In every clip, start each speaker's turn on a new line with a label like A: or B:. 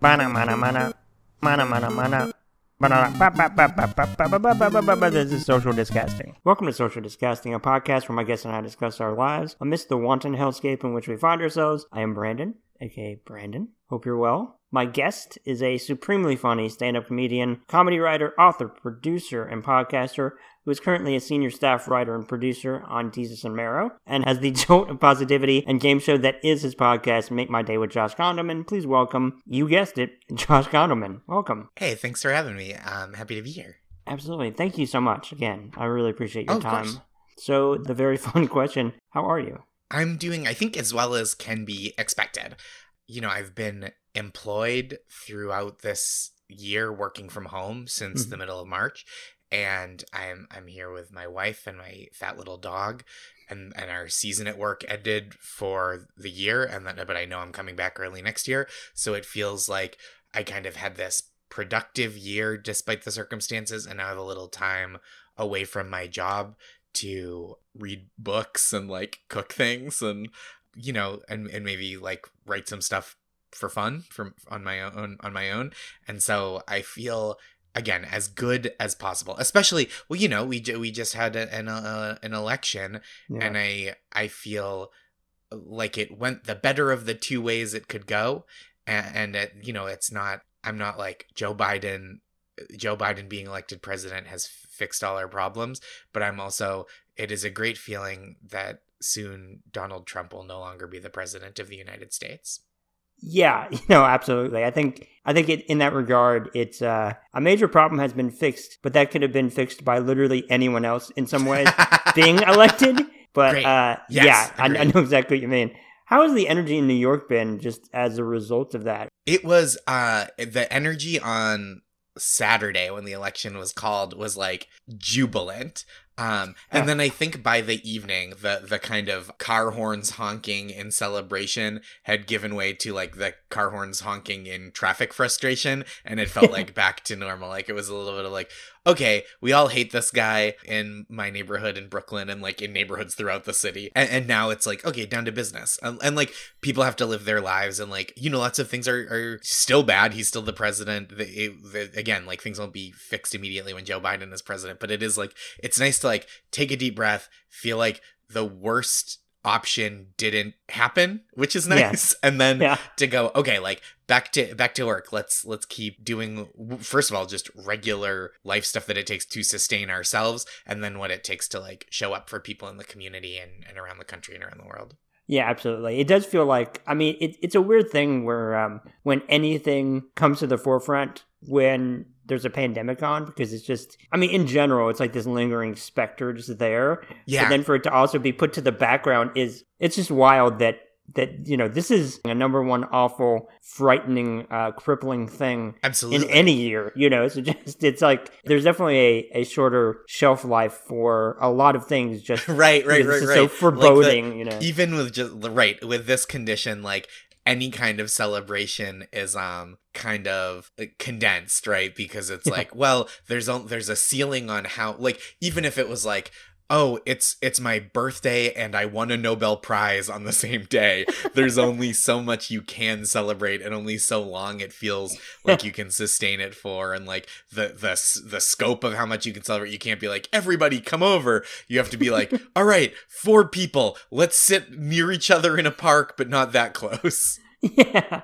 A: Mana mana mana. Mana mana mana. This is Social Disgusting. Welcome to Social Disgusting, a podcast where my guests and I discuss our lives amidst the wanton hellscape in which we find ourselves. I am Brandon, aka Brandon. Hope you're well. My guest is a supremely funny stand up comedian, comedy writer, author, producer, and podcaster who is currently a senior staff writer and producer on Desus and Mero and has the jolt of positivity and game show that is his podcast, Make My Day with Josh Gondelman. Please welcome, you guessed it, Josh Gondelman. Welcome.
B: Hey, thanks for having me. I'm happy to be here.
A: Absolutely. Thank you so much again. I really appreciate your
B: Oh,
A: time.
B: course.
A: So, the very fun question How are you?
B: I'm doing, I think, as well as can be expected. You know, I've been employed throughout this year working from home since
A: Mhm.
B: the middle of March. And I'm I'm here with my wife and my fat little dog. And, and our season at work ended for the year and then but I know I'm coming back early next year. So it feels like I kind of had this productive year despite the circumstances and now I have a little time away from my job to read books and like cook things and you know and and maybe like write some stuff for fun from on my own on my own and so i feel again as good as possible especially well you know we we just had an uh, an election
A: Yeah.
B: and i i feel like it went the better of the two ways it could go and, and it, you know it's not i'm not like joe biden joe biden being elected president has fixed all our problems but i'm also it is a great feeling that soon donald trump will no longer be the president of the united states
A: Yeah, no, absolutely. I think I think it, in that regard, it's uh, a major problem has been fixed, but that could have been fixed by literally anyone else in some ways being elected. But uh,
B: Yes,
A: yeah, I, I know exactly what you mean. How has the energy in New York been just as a result of that?
B: It was uh the energy on Saturday when the election was called was like jubilant. Um and then I think by the evening the the kind of car horns honking in celebration had given way to like the car horns honking in traffic frustration and it felt like back to normal. Like it was a little bit of like okay, we all hate this guy in my neighborhood in Brooklyn and like in neighborhoods throughout the city. And, and now it's like, okay, down to business. And, and like people have to live their lives and like, you know, lots of things are, are still bad. He's still the president. It, the, again, like things won't be fixed immediately when Joe Biden is president, but it is like, it's nice to like take a deep breath, feel like the worst option didn't happen, which is
A: Yeah.
B: nice. And then
A: Yeah,
B: to go okay like back to back to work let's let's keep doing first of all just regular life stuff that it takes to sustain ourselves and then what it takes to like show up for people in the community and, and around the country and around the world
A: yeah, absolutely. It does feel like I mean, it, it's a weird thing where um, when anything comes to the forefront when there's a pandemic on because it's just I mean in general it's like this lingering specter just there
B: yeah
A: But then for it to also be put to the background is it's just wild that that you know this is a number one awful, frightening, uh, crippling thing
B: absolutely
A: in any year. You know, so just it's like there's definitely a, a shorter shelf life for a lot of things. Just
B: right right right right
A: so
B: Like the-
A: foreboding. you know,
B: even with just right with this condition like any kind of celebration is um kind of uh, condensed right because it's
A: Yeah.
B: like well there's on there's a ceiling on how like even if it was like oh it's it's my birthday and i won a nobel prize on the same day there's only so much you can celebrate and only so long it feels like you can sustain it for and like the the the scope of how much you can celebrate you can't be like everybody come over you have to be like all right four people let's sit near each other in a park but not that close
A: yeah,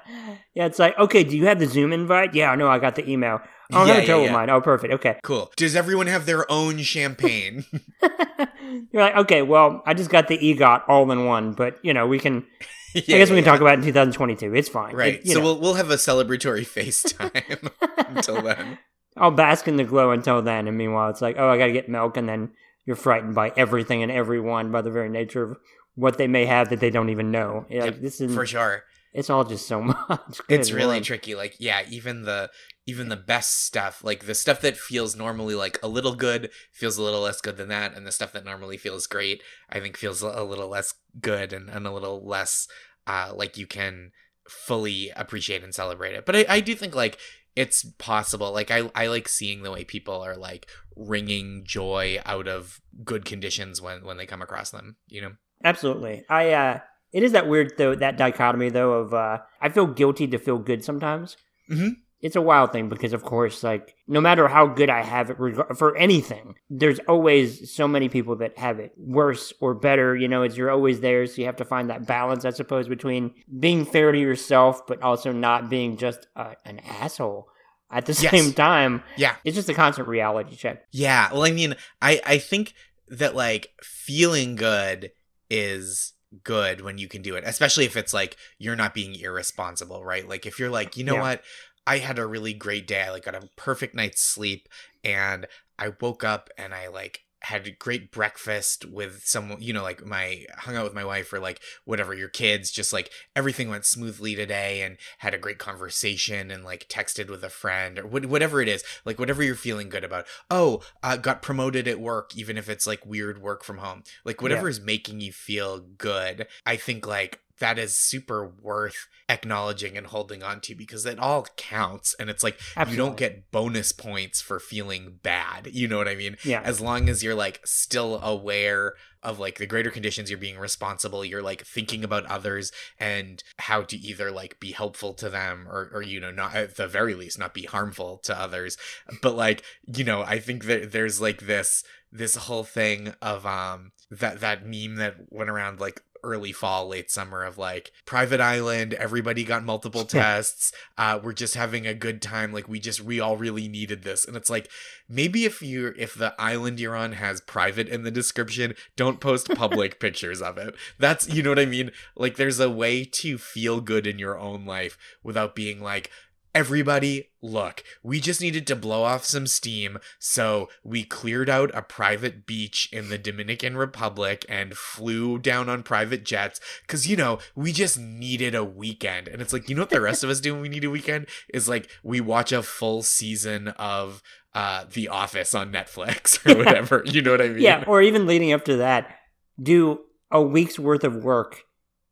A: yeah. It's like okay, do you have the Zoom invite? Yeah, no, I got the email. Oh,
B: Yeah, yeah, yeah.
A: mine. Oh, perfect. Okay.
B: cool does everyone have their own champagne
A: You're like, okay, well, I just got the EGOT all in one, but you know, we can. I guess we can talk about it in 2022. It's fine.
B: right
A: It-
B: so
A: know.
B: we'll we'll have a celebratory FaceTime until then
A: I'll bask in the glow until then. And meanwhile, it's like, oh, I got to get milk. And then you're frightened by everything and everyone by the very nature of what they may have that they don't even know. Yeah,
B: Yep,
A: this is,
B: for sure
A: it's all just so much.
B: it's really
A: Lord.
B: tricky like yeah even the even the best stuff like the stuff that feels normally like a little good feels a little less good than that and the stuff that normally feels great i think feels a little less good and, and a little less uh like you can fully appreciate and celebrate it but i, I do think like it's possible like I, I like seeing the way people are like wringing joy out of good conditions when when they come across them you know
A: Absolutely. I, uh, it is that weird, though, that dichotomy, though, of, uh, I feel guilty to feel good sometimes.
B: hmm
A: it's a wild thing because of course like no matter how good i have it reg- for anything there's always so many people that have it worse or better you know it's you're always there so you have to find that balance i suppose between being fair to yourself but also not being just uh, an asshole at the
B: Yes.
A: same time
B: Yeah.
A: it's just a constant reality check
B: Yeah. Well, I mean, I I think that like feeling good is good when you can do it, especially if it's like you're not being irresponsible, right? Like if you're like, you know
A: Yeah.
B: what, I had a really great day. I like got a perfect night's sleep, and I woke up and I like had a great breakfast with someone you know like my hung out with my wife or like whatever your kids just like everything went smoothly today and had a great conversation and like texted with a friend or what, whatever it is like whatever you're feeling good about. Oh uh, got promoted at work even if it's like weird work from home. Like whatever is making you feel good i think like that is super worth acknowledging and holding on to because it all counts. And it's like you don't get bonus points for feeling bad. You know what i mean?
A: Yeah.
B: As long as you're like still aware of like the greater conditions you're being responsible you're like thinking about others and how to either like be helpful to them or or you know not at the very least not be harmful to others. But like you know i think that there's like this this whole thing of um that that meme that went around like early fall late summer of like private island everybody got multiple tests uh we're just having a good time like we just we all really needed this. And it's like maybe if you if the island you're on has private in the description don't post public pictures of it. That's you know what i mean? Like there's a way to feel good in your own life without being like everybody look we just needed to blow off some steam so we cleared out a private beach in the dominican republic and flew down on private jets because you know we just needed a weekend. And it's like you know what the rest of us do when we need a weekend? Is like we watch a full season of uh the office on netflix or whatever you know what i mean?
A: Yeah or even leading up to that do a week's worth of work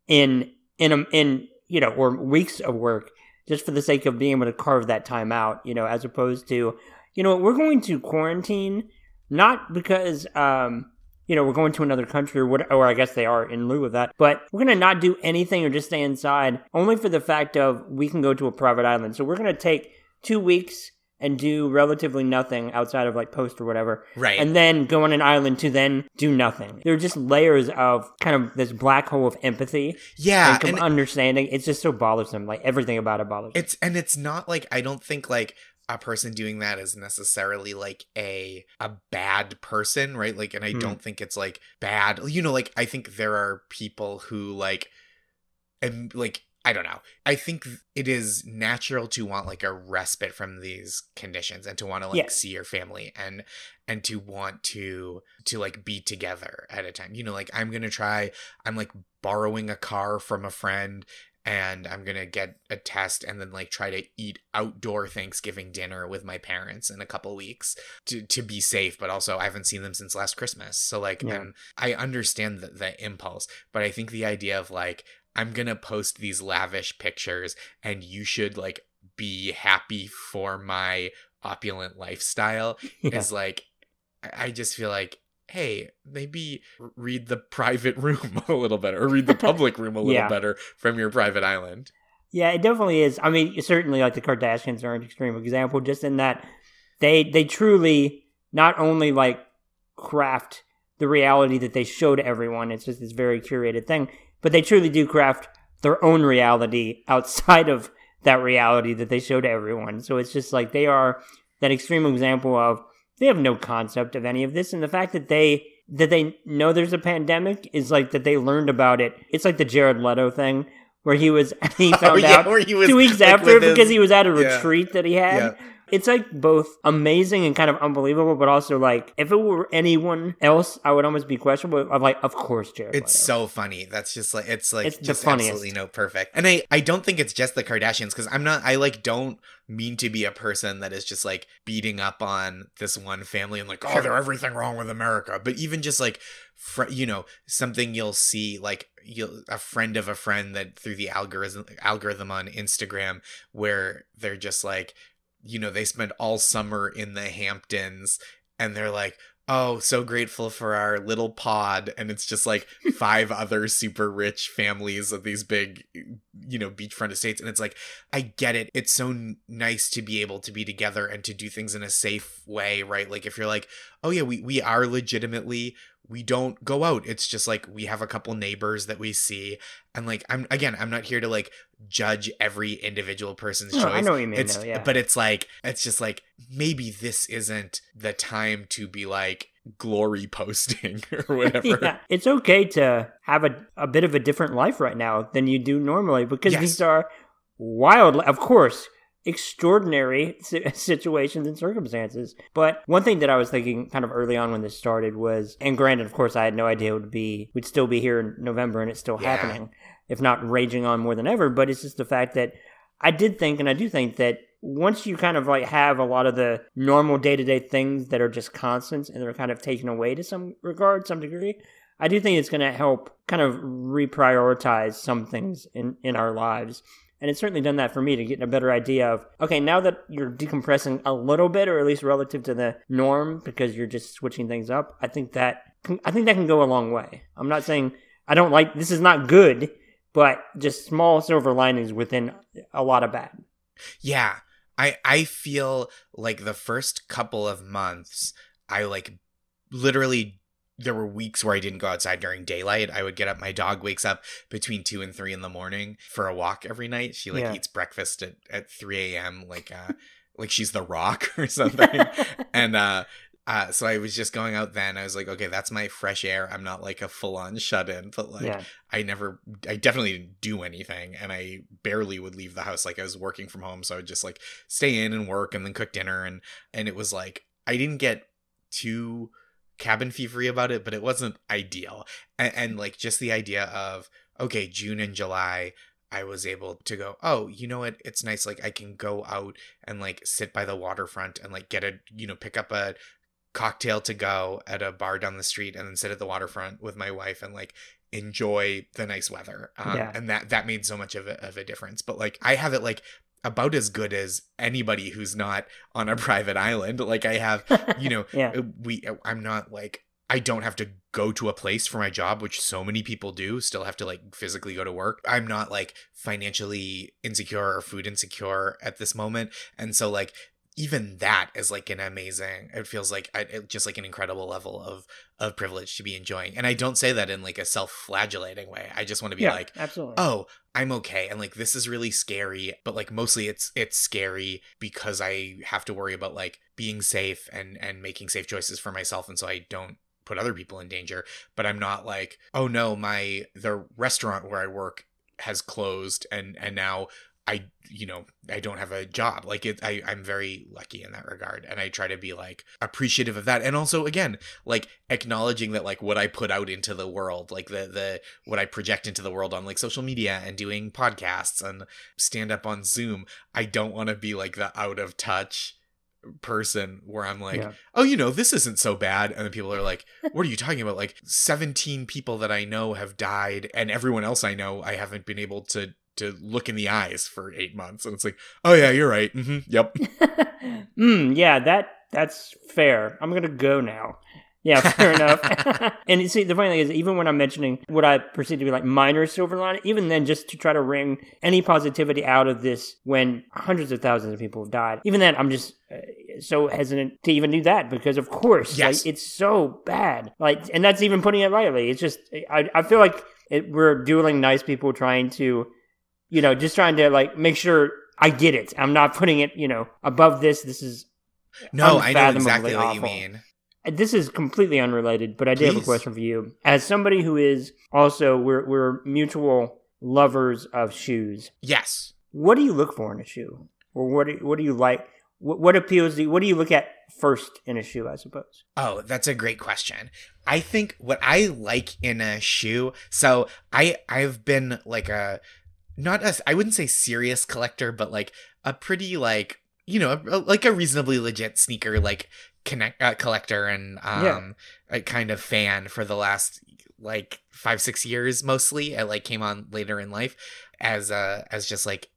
A: in in a in you know or weeks of work just for the sake of being able to carve that time out you know as opposed to you know we're going to quarantine not because um you know we're going to another country or what or i guess they are in lieu of that but we're going to not do anything or just stay inside only for the fact of we can go to a private island. So we're going to take two weeks and do relatively nothing outside of like post or whatever
B: right
A: and then go on an island to then do nothing. There are just layers of kind of this black hole of empathy
B: yeah
A: and,
B: and
A: understanding. It's just so bothersome. Like everything about it bothers. me.
B: it's and it's not like i don't think like a person doing that is necessarily like a a bad person right like and i
A: Hmm.
B: don't think it's like bad you know like i think there are people who like and like i don't know i think it is natural to want like a respite from these conditions and to want to like
A: Yeah.
B: see your family and and to want to to like be together at a time you know like i'm gonna try i'm like borrowing a car from a friend and I'm gonna get a test and then like try to eat outdoor Thanksgiving dinner with my parents in a couple weeks to to be safe, but also I haven't seen them since last Christmas. So like
A: Yeah.
B: I understand the, the impulse, but I think the idea of like I'm gonna post these lavish pictures and you should like be happy for my opulent lifestyle
A: Yeah.
B: is like I I just feel like hey maybe read the private room a little better or read the public room a little
A: Yeah.
B: better from your private island
A: Yeah, it definitely is. I mean, certainly like the Kardashians are an extreme example, just in that they they truly not only like craft the reality that they show to everyone. It's just this very curated thing, but they truly do craft their own reality outside of that reality that they show to everyone. So it's just like they are that extreme example of they have no concept of any of this, and the fact that they that they know there's a pandemic is like that they learned about it. It's like the Jared Leto thing where he was he found
B: oh, yeah,
A: out two weeks
B: like,
A: after because
B: his-
A: he was at a
B: yeah.
A: retreat that he had.
B: Yeah.
A: It's like both amazing and kind of unbelievable, but also like if it were anyone else, I would almost be questionable. I'm like, of course, Jared.
B: It's
A: Leto.
B: so funny. That's just like it's like
A: It's
B: just absolutely no perfect. And I I don't think it's just the Kardashians because I'm not I like don't mean to be a person that is just like beating up on this one family and like oh they're everything wrong with America. But even just like fr- you know something you'll see like you'll a friend of a friend that through the algorithm algorithm on Instagram where they're just like you know they spend all summer in the Hamptons and they're like oh, so grateful for our little pod. And it's just like five other super rich families of these big, you know, beachfront estates. And it's like, I get it. It's so n- nice to be able to be together and to do things in a safe way, right? Like if you're like, oh yeah, we, we are legitimately we don't go out. It's just like we have a couple neighbors that we see. And like I'm again, I'm not here to like judge every individual person's
A: No,
B: choice.
A: I know what you mean,
B: It's
A: though, yeah.
B: but it's like it's just like maybe this isn't the time to be like glory posting or whatever.
A: yeah, it's okay to have a, a bit of a different life right now than you do normally because
B: Yes.
A: these are wild, of course, extraordinary situations and circumstances. But one thing that I was thinking kind of early on when this started was, and granted, of course, I had no idea it would be, we'd still be here in November and it's still
B: Yeah.
A: happening, if not raging on more than ever. But it's just the fact that I did think, and I do think that once you kind of like have a lot of the normal day to day things that are just constants and they're kind of taken away to some regard, some degree, I do think it's going to help kind of reprioritize some things in, in our lives. And it's certainly done that for me to get a better idea of, okay, now that you're decompressing a little bit, or at least relative to the norm, because you're just switching things up, I think that, I think that can go a long way. I'm not saying I don't like, this is not good, but just small silver linings within a lot of bad.
B: Yeah. I I feel like the first couple of months I like literally there were weeks where I didn't go outside during daylight. I would get up my dog wakes up between 2 and 3 in the morning for a walk every night. She like
A: Yeah.
B: eats breakfast at, at 3 a.m. like uh like she's the rock or something. and uh uh, so I was just going out then. I was like, okay, that's my fresh air. I'm not like a full on shut in, but like
A: yeah.
B: I never, I definitely didn't do anything, and I barely would leave the house. Like I was working from home, so I would just like stay in and work, and then cook dinner, and and it was like I didn't get too cabin fevery about it, but it wasn't ideal, and, and like just the idea of okay, June and July. I was able to go, oh, you know what? It's nice. Like, I can go out and like sit by the waterfront and like get a, you know, pick up a cocktail to go at a bar down the street and then sit at the waterfront with my wife and like enjoy the nice weather. Um,
A: Yeah.
B: and that that made so much of a, of a difference. But like i have it like about as good as anybody who's not on a private island. Like i have you know
A: yeah.
B: uh, we i'm not like i don't have to go to a place for my job which so many people do still have to like physically go to work. I'm not like financially insecure or food insecure at this moment. And so like even that is like an amazing it feels like I, it, just like an incredible level of of privilege to be enjoying and i don't say that in like a self-flagellating way i just want to be
A: yeah,
B: like
A: absolutely.
B: oh i'm okay and like this is really scary but like mostly it's it's scary because i have to worry about like being safe and and making safe choices for myself and so i don't put other people in danger but i'm not like oh no my the restaurant where i work has closed and and now i you know i don't have a job. Like it i i'm very lucky in that regard and i try to be like appreciative of that. And also again like acknowledging that like what i put out into the world like the the what i project into the world on like social media and doing podcasts and stand up on zoom i don't want to be like the out of touch person where i'm like
A: Yeah.
B: oh you know this isn't so bad. And then people are like what are you talking about? Like 17 people that i know have died and everyone else i know i haven't been able to to look in the eyes for eight months and it's like oh yeah you're right hmm yep
A: mm, yeah, that that's fair. I'm gonna go now. Yeah, fair enough. and you see, the funny thing is, even when I'm mentioning what I perceive to be like minor silver lining, even then, just to try to wring any positivity out of this when hundreds of thousands of people have died, even then, I'm just uh, so hesitant to even do that because, of course,
B: Yes.
A: like, it's so bad. Like, and that's even putting it lightly. It's just, I, I feel like it, we're dueling nice people trying to, you know, just trying to like make sure I get it. I'm not putting it, you know, above this. This is
B: no i know exactly what you mean
A: this is completely unrelated, but I do have a question for you. As somebody who is also we're we're mutual lovers of shoes.
B: yes
A: What do you look for in a shoe, or what do, what do you like? What, what appeals to you? What do you look at first in a shoe? I suppose.
B: Oh, that's a great question. I think what I like in a shoe. So I I've been like a not as I wouldn't say serious collector, but like a pretty like you know a, like a reasonably legit sneaker like connect uh, collector and um
A: Yeah.
B: a kind of fan for the last like five six years mostly. I like came on later in life as a as just like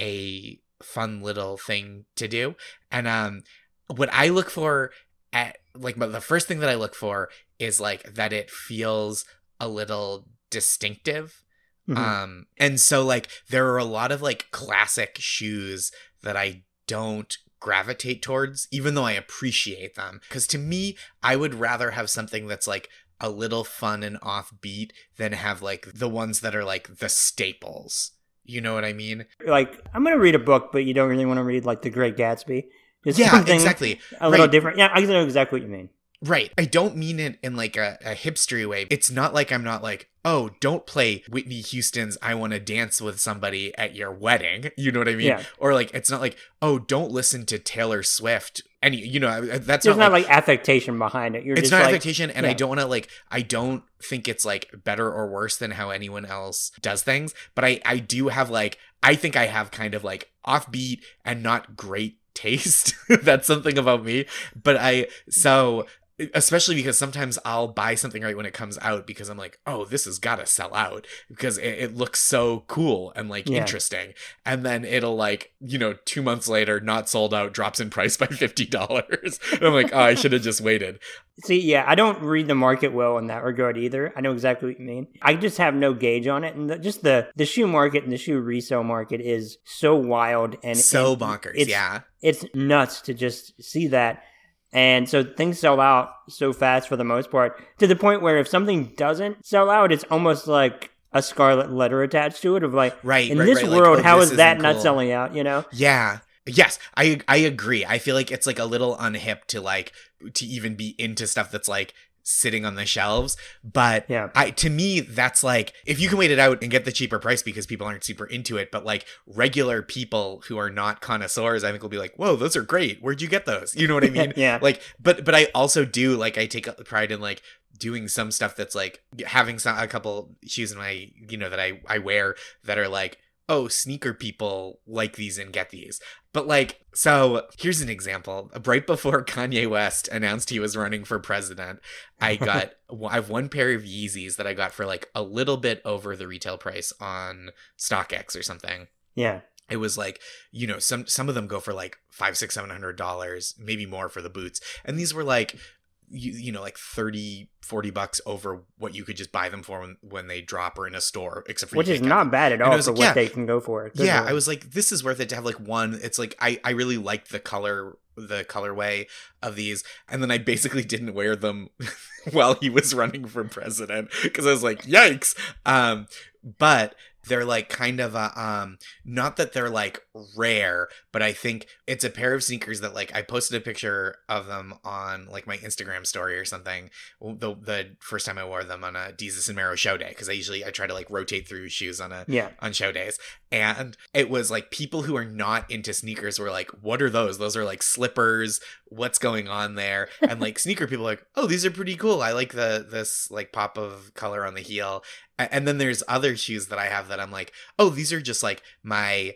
B: a fun little thing to do and um what I look for at like the first thing that I look for is like that it feels a little distinctive.
A: Mhm.
B: Um and so like there are a lot of like classic shoes that I don't gravitate towards even though I appreciate them cuz to me I would rather have something that's like a little fun and offbeat than have like the ones that are like the staples. You know what I mean?
A: like I'm gonna read a book, but you don't really want to read like The Great Gatsby. Just
B: yeah, exactly.
A: A little
B: Right.
A: different. Yeah, I know exactly what you mean.
B: Right. I don't mean it in like a, a hipstery way. It's not like I'm not like, oh, don't play Whitney Houston's I Want to Dance with Somebody at Your Wedding. You know what I mean?
A: Yeah.
B: Or like, it's not like, oh, don't listen to Taylor Swift. Any, you know, that's
A: There's
B: not,
A: not like, affectation behind it. You're
B: it's not
A: like,
B: affectation and i don't want to like i don't think it's like better or worse than how anyone else does things but i i do have like i think i have kind of like offbeat and not great taste that's something about me but i so especially because sometimes i'll buy something right when it comes out because i'm like oh this has got to sell out because it, it looks so cool and like
A: Yeah.
B: interesting and then it'll like you know two months later not sold out drops in price by $50 i'm like oh i should have just waited
A: See, yeah, I don't read the market well in that regard either. I know exactly what you mean. I just have no gauge on it, and the, just the the shoe market and the shoe resale market is so wild and
B: so
A: and
B: bonkers
A: it's-
B: yeah
A: it's nuts to just see that. And so things sell out so fast for the most part, to the point where if something doesn't sell out, it's almost like a scarlet letter attached to it of like,
B: right
A: in
B: right,
A: this
B: right, like,
A: world,
B: oh,
A: how
B: this
A: is that not
B: cool.
A: selling out? You know?
B: yeah yes i i agree i feel like it's like a little unhip to like to even be into stuff that's like sitting on the shelves but
A: Yeah.
B: I to me that's like if you can wait it out and get the cheaper price because people aren't super into it, but like regular people who are not connoisseurs, I think will be like, "Whoa, those are great! Where'd you get those?" You know what I mean?
A: yeah.
B: Like, but but I also do like I take pride in like doing some stuff that's like having some a couple shoes in my you know that I I wear that are like oh sneaker people like these and get these but like so here's an example. Right before kanye west announced he was running for president i got i have one pair of yeezys that i got for like a little bit over the retail price on stockx or something.
A: Yeah.
B: it was like you know some some of them go for like five six seven hundred dollars maybe more for the boots. And these were like you, you know like 30 40 bucks over what you could just buy them for when, when they drop or in a store except for
A: Which is
B: them.
A: bad at all for
B: like,
A: what
B: yeah.
A: they can go for.
B: Yeah i was like this is worth it to have like one it's like i i really liked the color the colorway of these and then i basically didn't wear them while he was running for president because i was like yikes um but they're like kind of a um not that they're like rare but i think it's a pair of sneakers that like i posted a picture of them on like my instagram story or something the the first time i wore them on a Desus and Mero show day because i usually i try to like rotate through shoes on a
A: yeah.
B: on show days. And it was like people who are not into sneakers were like what are those? Those are like slippers. What's going on there? And like sneaker people are like oh these are pretty cool. I like the this like pop of color on the heel and then there's other shoes that i have that i'm like oh these are just like my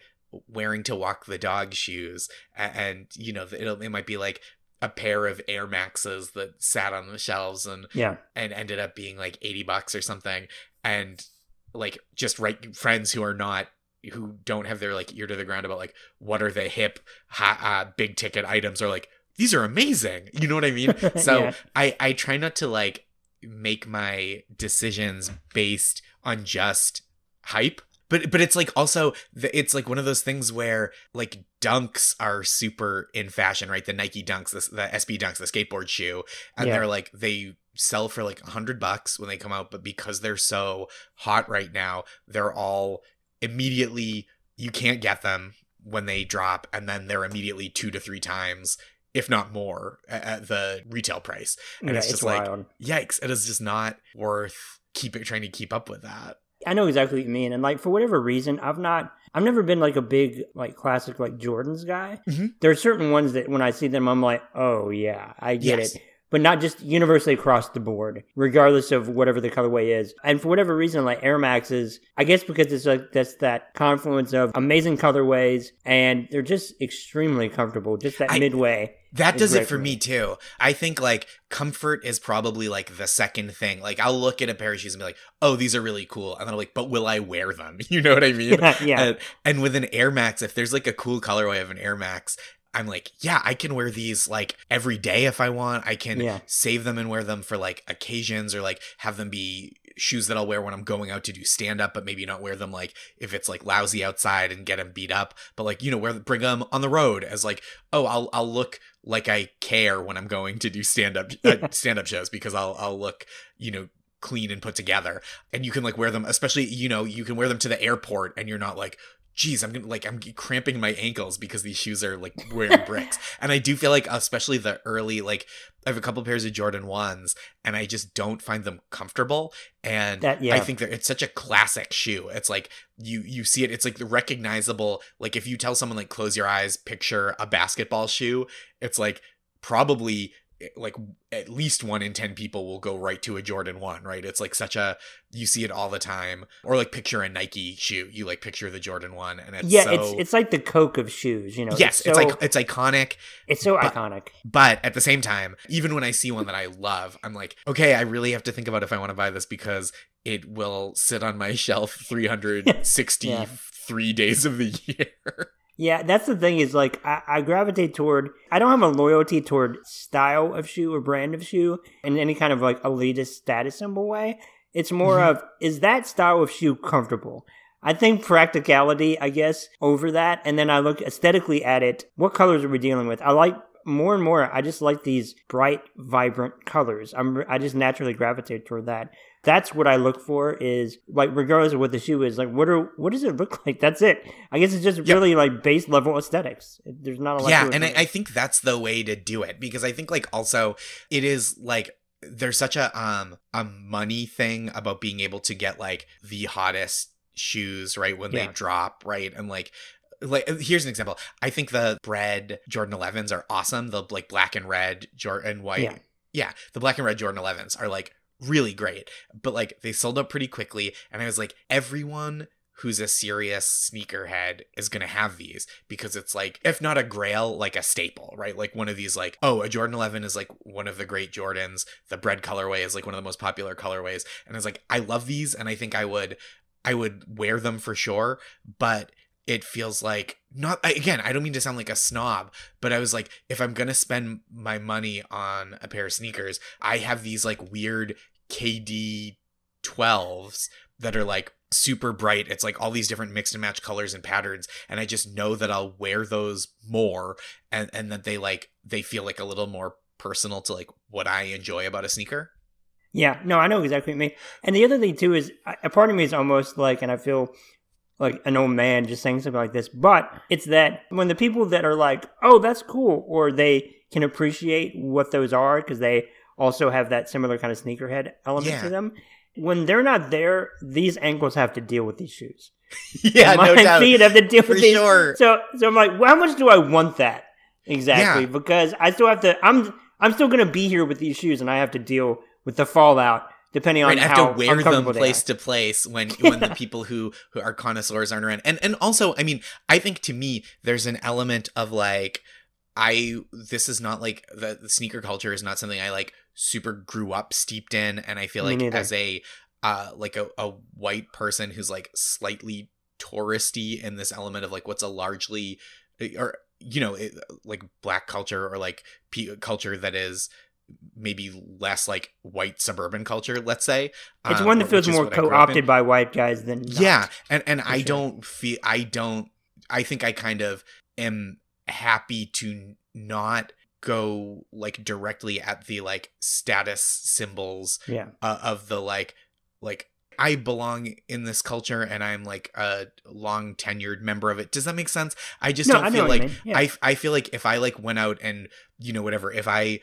B: wearing to walk the dog shoes and you know it'll, it might be like a pair of air maxes that sat on the shelves and
A: Yeah.
B: and ended up being like 80 bucks or something and like just right friends who are not who don't have their like ear to the ground about like what are the hip ha- uh, big ticket items are like these are amazing you know what i mean so
A: Yeah.
B: i i try not to like make my decisions based on just hype but but it's like also the, it's like one of those things where like dunks are super in fashion right the nike dunks the, the sb dunks the skateboard shoe and
A: Yeah.
B: they're like they sell for like a hundred bucks when they come out but because they're so hot right now they're all immediately you can't get them when they drop and then they're immediately two to three times if not more at the retail price and
A: yeah,
B: it's
A: it's,
B: just like-
A: wild.
B: yikes it is just not worth keep it trying to keep up with that
A: I know exactly what you mean, and like for whatever reason, I've not, I've never been like a big like classic like Jordans guy.
B: Mhm.
A: There are certain ones that when I see them, I'm like, oh yeah, I get
B: Yes.
A: it. But not just universally across the board, regardless of whatever the colorway is. And for whatever reason, like Air Maxes, I guess because it's like that's that confluence of amazing colorways and they're just extremely comfortable. Just that
B: I-
A: midway.
B: that does it for me
A: me.
B: too i think like comfort is probably like the second thing like i'll look at a pair of shoes and be like oh these are really cool and then i'm like but will i wear them you know what i mean
A: Yeah, yeah.
B: and, and with an air max if there's like a cool colorway of an air max I'm like, yeah, I can wear these like every day if I want. I can
A: Yeah.
B: save them and wear them for like occasions or like have them be shoes that I'll wear when I'm going out to do stand up, but maybe not wear them like if it's like lousy outside and get them beat up, but like you know, wear bring them on the road as like, oh, I'll I'll look like I care when I'm going to do stand up uh, stand up shows because I'll I'll look, you know, clean and put together. And you can like wear them, especially you know, you can wear them to the airport and you're not like geez, I'm gonna like I'm cramping my ankles because these shoes are like wearing bricks. and I do feel like especially the early like I have a couple pairs of Jordan ones and I just don't find them comfortable. And
A: That- yeah.
B: I think that it's such a classic shoe. It's like you you see it, it's like the recognizable, like if you tell someone like close your eyes, picture a basketball shoe, it's like probably Eh, like at least one in 10 people will go right to a Jordan 1, right? It's like such a you see it all the time. Or like picture a Nike shoe. You like picture the Jordan 1 and it's
A: yeah,
B: so
A: it's it's like the Coke of shoes, you know.
B: Yes,
A: it's,
B: it's
A: so,
B: like it's iconic,
A: it's so
B: but-
A: iconic.
B: but at the same time, even when I see one that I love, I'm like, okay, I really have to think about if I want to buy this because it will sit on my shelf 363 days of the year.
A: Yeah, that's the thing is like I, I gravitate toward I don't have a loyalty toward style of shoe or brand of shoe in any kind of like elitist status symbol way. It's more
B: Mhm.
A: of is that style of shoe comfortable? I think practicality, I guess, over that, and then I look aesthetically at it. What colors are we dealing with? I like more and more. I just like these bright, vibrant colors. I'm I just naturally gravitate toward that. That's what I look for. Is like regardless of what the shoe is, like what are what does it look like? That's it. I guess it's just
B: Yep.
A: really like base level aesthetics. There's not a lot.
B: yeah, and I. I think that's the way to do it because I think like also it is like there's such a um a money thing about being able to get like the hottest shoes right when
A: Yeah.
B: they drop right and like like here's an example i think the bread jordan 11s are awesome the like black and red jordan white
A: Yeah.
B: yeah the black and red jordan 11s are like really great but like they sold out pretty quickly and i was like everyone who's a serious sneakerhead is going to have these because it's like if not a grail like a staple right? Like one of these like oh a jordan 11 is like one of the great jordans. The bread colorway is like one of the most popular colorways. And it's like i love these and i think i would i would wear them for sure but it feels like not again i don't mean to sound like a snob but i was like if i'm gonna spend my money on a pair of sneakers i have these like weird kd 12s that are like super bright it's like all these different mixed and match colors and patterns and i just know that i'll wear those more and and that they like they feel like a little more personal to like what i enjoy about a sneaker
A: Yeah, no, I know exactly what you mean. And the other thing too is, a part of me is almost like, and I feel like an old man just saying something like this, but it's that when the people that are like, "Oh, that's cool," or they can appreciate what those are because they also have that similar kind of sneakerhead element
B: Yeah.
A: to them. When they're not there, these ankles have to deal with these shoes.
B: yeah
A: My
B: no doubt
A: feet have to deal
B: for
A: with these.
B: sure
A: So, so I'm like, well, how much do I want that exactly?
B: Yeah.
A: Because I still have to. I'm I'm still going to be here with these shoes, and I have to deal with the fallout depending on
B: Right, I have
A: how
B: to wear them place to place when when the people who who are connoisseurs aren't around. And and also, I mean, I think to me there's an element of like I this is not like the, the sneaker culture is not something I like super grew up steeped in. And I feel like as a uh like a, a white person who's like slightly touristy in this element of like what's a largely or you know it, like black culture or like p- culture that is maybe less like white suburban culture let's say
A: It's
B: um,
A: one that feels more
B: what I grew up in.
A: co-opted by white guys than not.
B: yeah and and i
A: sure.
B: don't feel i don't i think i kind of am happy to not go like directly at the like status symbols
A: yeah.
B: uh, of the like like I belong in this culture and I'm like a long tenured member of it. Does that make sense? I just
A: No,
B: don't
A: I
B: feel like
A: mean. Yeah.
B: I I feel like if I like went out and you know whatever if I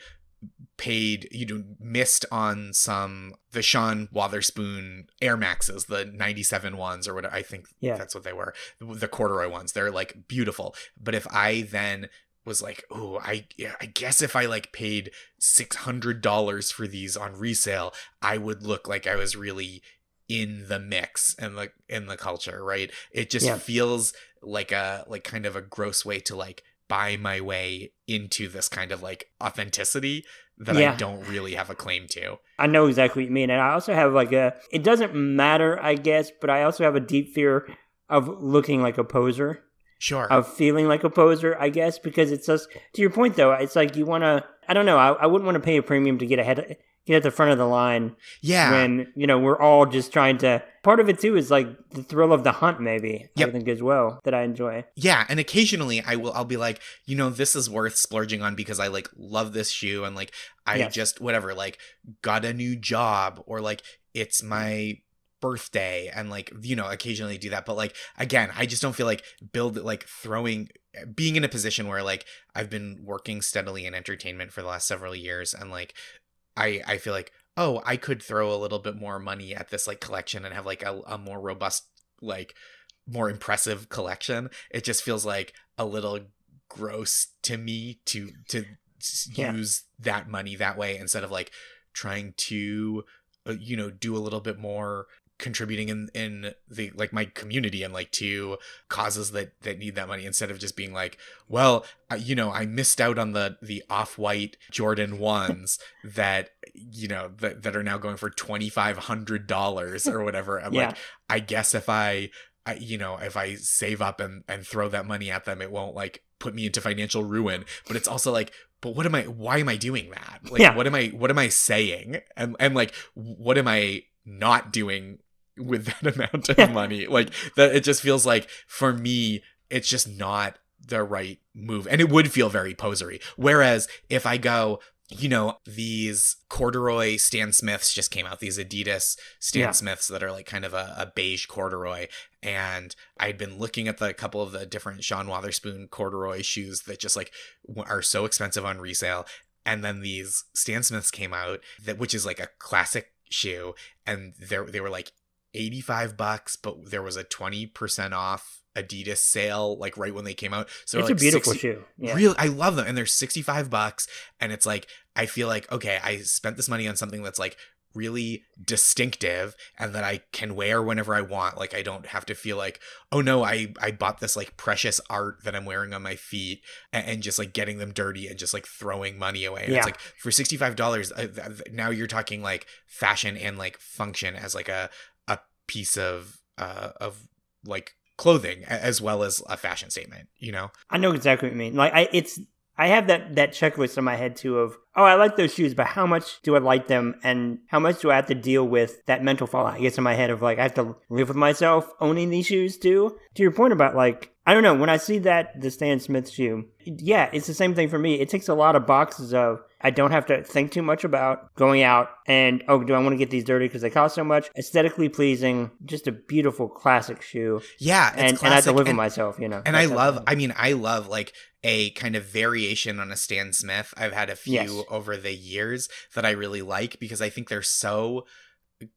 B: paid you know missed on some the Sean Wotherspoon Air Maxes the 97 ones or what I think
A: Yeah.
B: that's what they were the corduroy ones they're like beautiful but if I then was like oh I I guess if I like paid $600 for these on resale I would look like I was really in the mix and the in the culture right it just
A: Yeah.
B: feels like a like kind of a gross way to like buy my way into this kind of like authenticity that
A: Yeah.
B: I don't really have a claim to.
A: I know exactly what you mean, and I also have like a. It doesn't matter, I guess, but I also have a deep fear of looking like a poser.
B: Sure.
A: of feeling like a poser, I guess, because it's just to your point though. It's like you want to. I don't know. I, I wouldn't want to pay a premium to get ahead, get at the front of the line
B: yeah.
A: when you know we're all just trying to. Part of it too is like the thrill of the hunt, maybe.
B: Yep.
A: I think as well that I enjoy.
B: Yeah, and occasionally I will I'll be like, you know, this is worth splurging on because I like love this shoe and like I
A: Yes.
B: just whatever, like got a new job or like it's my birthday and like you know occasionally do that but like again i just don't feel like build like throwing being in a position where like i've been working steadily in entertainment for the last several years and like i i feel like oh i could throw a little bit more money at this like collection and have like a, a more robust like more impressive collection it just feels like a little gross to me to to
A: Yeah.
B: use that money that way instead of like trying to uh, you know do a little bit more contributing in in the like my community and like to causes that that need that money instead of just being like well you know i missed out on the the off-white jordan ones that you know that, that are now going for $2500 or whatever i'm
A: Yeah.
B: like i guess if i I, you know, if I save up and, and throw that money at them, it won't like put me into financial ruin. But it's also like, but what am I? Why am I doing that? Like,
A: Yeah.
B: what am I? What am I saying? And and like, what am I not doing with that amount of money? Like that, it just feels like for me, it's just not the right move, and it would feel very posery. Whereas if I go. You know, these corduroy Stan Smiths just came out, these Adidas Stan
A: Yeah.
B: Smiths that are like kind of a, a beige corduroy and I'd been looking at the couple of the different Sean Wotherspoon corduroy shoes that just like are so expensive on resale. And then these Stan Smiths came out that which is like a classic shoe, and they they were like eighty five bucks, but there was a twenty percent off Adidas sale like right when they came out. So
A: it's
B: like
A: a beautiful
B: 60
A: shoe. Yeah.
B: Real, I love them, and they're sixty five bucks, and it's like I feel like okay, I spent this money on something that's like really distinctive and that I can wear whenever I want. Like I don't have to feel like, oh no, I I bought this like precious art that I'm wearing on my feet and, and just like getting them dirty and just like throwing money away. And
A: Yeah.
B: it's like for sixty five dollars, uh, now you're talking like fashion and like function as like a piece of uh of like clothing as well as a fashion statement. You know?
A: I know exactly what you mean. Like I, it's I have that that checklist in my head too of oh I like those shoes, but how much do I like them, and how much do I have to deal with that mental fallout? I guess in my head of like I have to live with myself owning these shoes too. To your point about like I don't know when I see that the Stan Smith shoe, yeah, it's the same thing for me. It takes a lot of boxes of I don't have to think too much about going out and oh do I want to get these dirty because they cost so much? Aesthetically pleasing, just a beautiful classic shoe,
B: Yeah, it's
A: and and I have to
B: classic,
A: live with
B: and-
A: myself, you know.
B: and I love. I mean, I love like a kind of variation on a Stan Smith. I've had a few
A: Yes.
B: over the years that I really like because I think they're so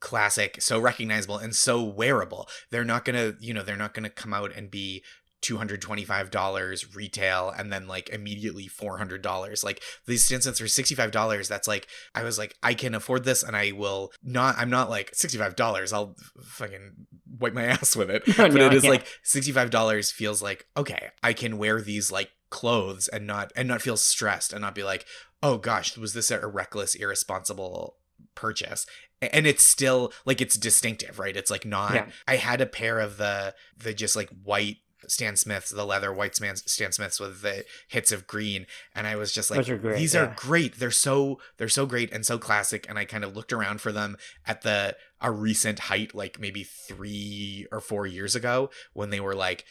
B: classic, so recognizable, and so wearable. They're not gonna, you know, they're not gonna come out and be $225 retail and then like immediately $400 like these Smiths for $65 that's like i was like i can afford this and i will not i'm not like $65 i'll fucking wipe my ass with it.
A: No,
B: but
A: no,
B: it is like $65 feels like okay i can wear these like clothes and not and not feel stressed and not be like oh gosh was this a reckless irresponsible purchase? And it's still like it's distinctive right? It's like not
A: Yeah.
B: i had a pair of the the just like white Stan Smiths, the leather white Stan, Stan Smiths with the hits of green, and I was just like,
A: are great,
B: these
A: yeah.
B: are great. They're so they're so great and so classic. And I kind of looked around for them at the a recent height, like maybe three or four years ago, when they were like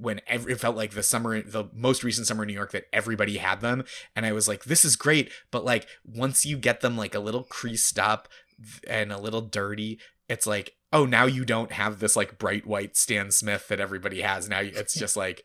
B: when every, it felt like the summer the most recent summer in new york that everybody had them and i was like this is great but like once you get them like a little creased up and a little dirty it's like oh now you don't have this like bright white stan smith that everybody has now it's just like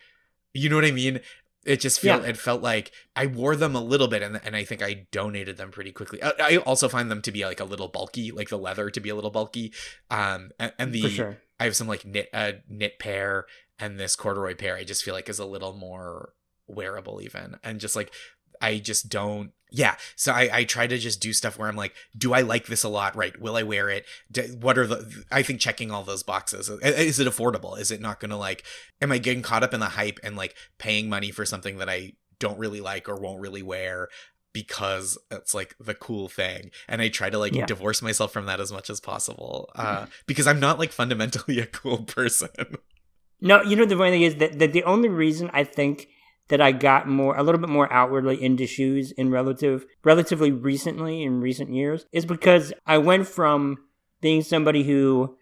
B: you know what i mean it just felt
A: Yeah.
B: it felt like i wore them a little bit and, and i think i donated them pretty quickly I, I also find them to be like a little bulky like the leather to be a little bulky um and, and the
A: sure.
B: I have some like knit uh, knit pair and this corduroy pair. I just feel like is a little more wearable even, and just like I just don't. Yeah, so I I try to just do stuff where I'm like, do I like this a lot? Right? Will I wear it? Do, what are the? I think checking all those boxes. Is it affordable? Is it not gonna like? Am I getting caught up in the hype and like paying money for something that I don't really like or won't really wear? because it's like the cool thing and i try to like
A: Yeah.
B: divorce myself from that as much as possible uh because i'm not like fundamentally a cool person
A: No, you know the funny thing is that, that the only reason I think that I got more a little bit more outwardly into shoes in relative relatively recently in recent years is because I went from being somebody who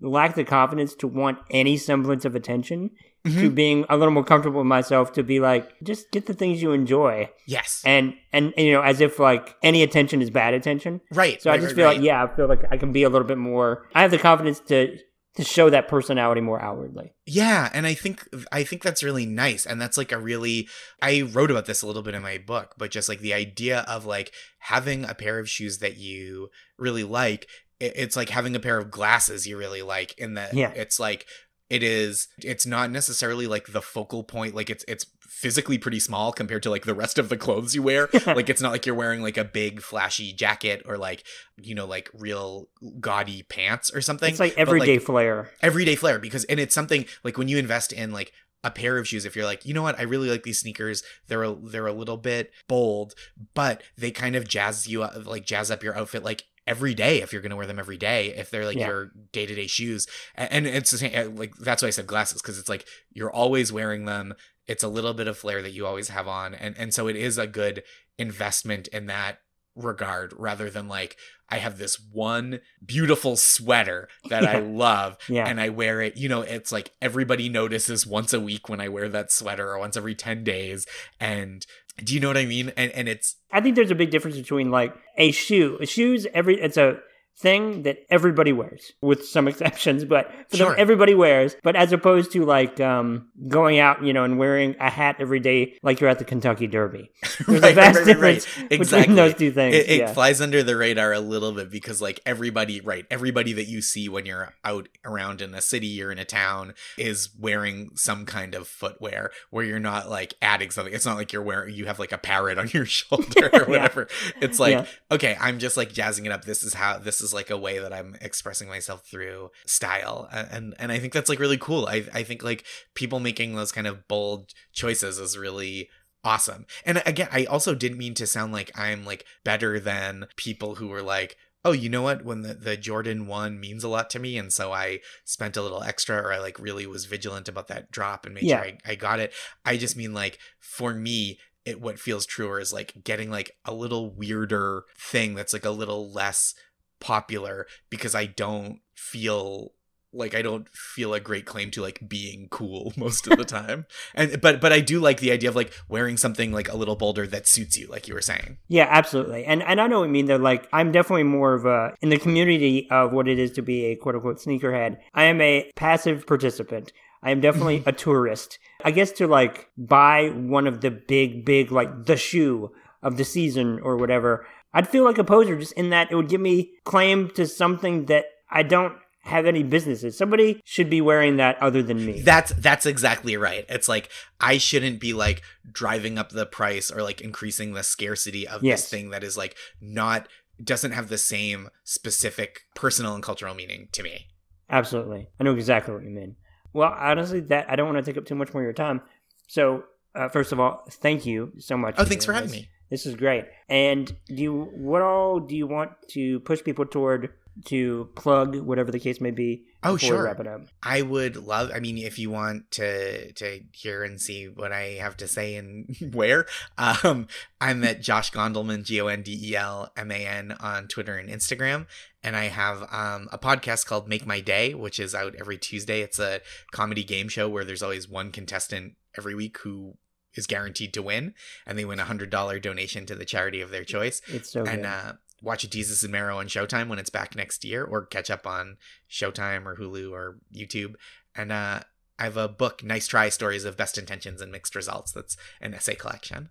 A: lacked the confidence to want any semblance of attention
B: Mm-hmm.
A: to being a little more comfortable with myself to be like just get the things you enjoy
B: Yes.
A: and and, and you know as if like any attention is bad attention
B: right.
A: so
B: right,
A: i just
B: right,
A: feel
B: right.
A: like yeah i feel like i can be a little bit more i have the confidence to to show that personality more outwardly
B: Yeah, and I think I think that's really nice and that's like a really I wrote about this a little bit in my book, but just like the idea of like having a pair of shoes that you really like, it's like having a pair of glasses you really like in that
A: Yeah.
B: it's like it is it's not necessarily like the focal point like it's it's physically pretty small compared to like the rest of the clothes you wear. Like it's not like you're wearing like a big flashy jacket or like you know like real gaudy pants or something.
A: It's like
B: but,
A: everyday flair.
B: everyday flair because and it's something like when you invest in like a pair of shoes if you're like you know what? I really like these sneakers. They're a, they're a little bit bold but they kind of jazz you up like jazz up your outfit like every day if you're going to wear them every day if they're like
A: Yeah.
B: your day-to-day shoes. And, it's the same like that's why i said glasses because it's like you're always wearing them it's a little bit of flair that you always have on and and so it is a good investment in that regard rather than like i have this one beautiful sweater that i love
A: yeah
B: and I wear it, you know, it's like everybody notices once a week when I wear that sweater or once every 10 days. And do you know what I mean? And and it's
A: i think there's a big difference between like a shoe a shoes every it's a thing that everybody wears with some exceptions but for
B: Sure.
A: them everybody wears but as opposed to like um going out you know and wearing a hat every day like you're at the kentucky derby there's a vast
B: right, right, right.
A: difference
B: Exactly.
A: between those two things
B: it, it
A: yeah.
B: flies under the radar a little bit because like everybody right everybody that you see when you're out around in a city or in a town is wearing some kind of footwear where you're not like adding something it's not like you're wearing you have like a parrot on your shoulder or
A: Yeah.
B: whatever it's like
A: Yeah.
B: okay i'm just like jazzing it up this is how this is like a way that i'm expressing myself through style. And and i think that's like really cool. I i think like people making those kind of bold choices is really awesome. And again i also didn't mean to sound like i'm like better than people who were like oh you know what? When the, the jordan 1 means a lot to me and so i spent a little extra or i like really was vigilant about that drop and made
A: Yeah.
B: sure I, I got it. I just mean like for me it what feels truer is like getting like a little weirder thing that's like a little less popular because I don't feel like I don't feel a great claim to like being cool most of the time. and but but I do like the idea of like wearing something like a little bolder that suits you like you were saying.
A: Yeah, absolutely. And and I know what you mean though, like I'm definitely more of a in the community of what it is to be a quote unquote sneakerhead. I am a passive participant. I am definitely a tourist. I guess to like buy one of the big, big like the shoe of the season or whatever, I'd feel like a poser just in that it would give me claim to something that I don't have any businesses. Somebody should be wearing that other than me.
B: That's that's exactly right. It's like I shouldn't be like driving up the price or like increasing the scarcity of
A: Yes.
B: this thing that is like not doesn't have the same specific personal and cultural meaning to me.
A: Absolutely. I know exactly what you mean. Well, honestly, that I don't want to take up too much more of your time. So, uh, first of all, thank you so much.
B: Oh, thanks for having
A: this.
B: me.
A: This is great. And do you, what all do you want to push people toward to plug, whatever the case may be?
B: Oh, sure.
A: Wrap it up.
B: I would love. I mean, if you want to to hear and see what I have to say and where, um, I'm at Josh Gondelman, G O N D E L M A N on Twitter and Instagram, and I have um a podcast called Make My Day, which is out every Tuesday. It's a comedy game show where there's always one contestant every week who is guaranteed to win, and they win a hundred dollar donation to the charity of their choice
A: It's so
B: and uh, watch Desus and Mero on Showtime when it's back next year, or catch up on Showtime or Hulu or YouTube. And uh, I have a book, Nice Try Stories of Best Intentions and Mixed Results. That's an essay collection.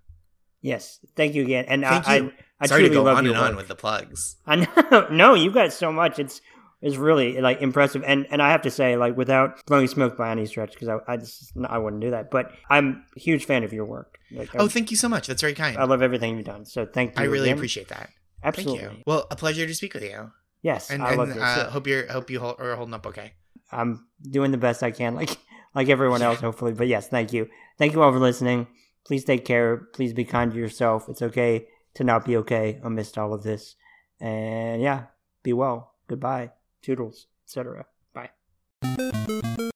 A: yes. Thank you again. And
B: Thank
A: I,
B: you.
A: I, I
B: Sorry to go
A: love
B: on and on
A: work.
B: with the plugs.
A: I know. No, you've got so much. It's it's really like impressive, and and I have to say, like, without blowing smoke by any stretch, because I I just I wouldn't do that. But I'm a huge fan of your work. Like,
B: Oh,
A: I,
B: thank you so much. That's very kind.
A: I love everything you've done. So thank you.
B: I really
A: again.
B: appreciate that.
A: Absolutely.
B: Thank you. Well, a pleasure to speak with you.
A: Yes,
B: And,
A: I love
B: and
A: this.
B: uh, hope you're hope you hold, are holding up okay.
A: I'm doing the best I can, like like everyone else, hopefully. But yes, thank you. Thank you all for listening. Please take care. Please be kind to yourself. It's okay to not be okay amidst all of this. And yeah, be well. Goodbye. Toodles, etc. Bye.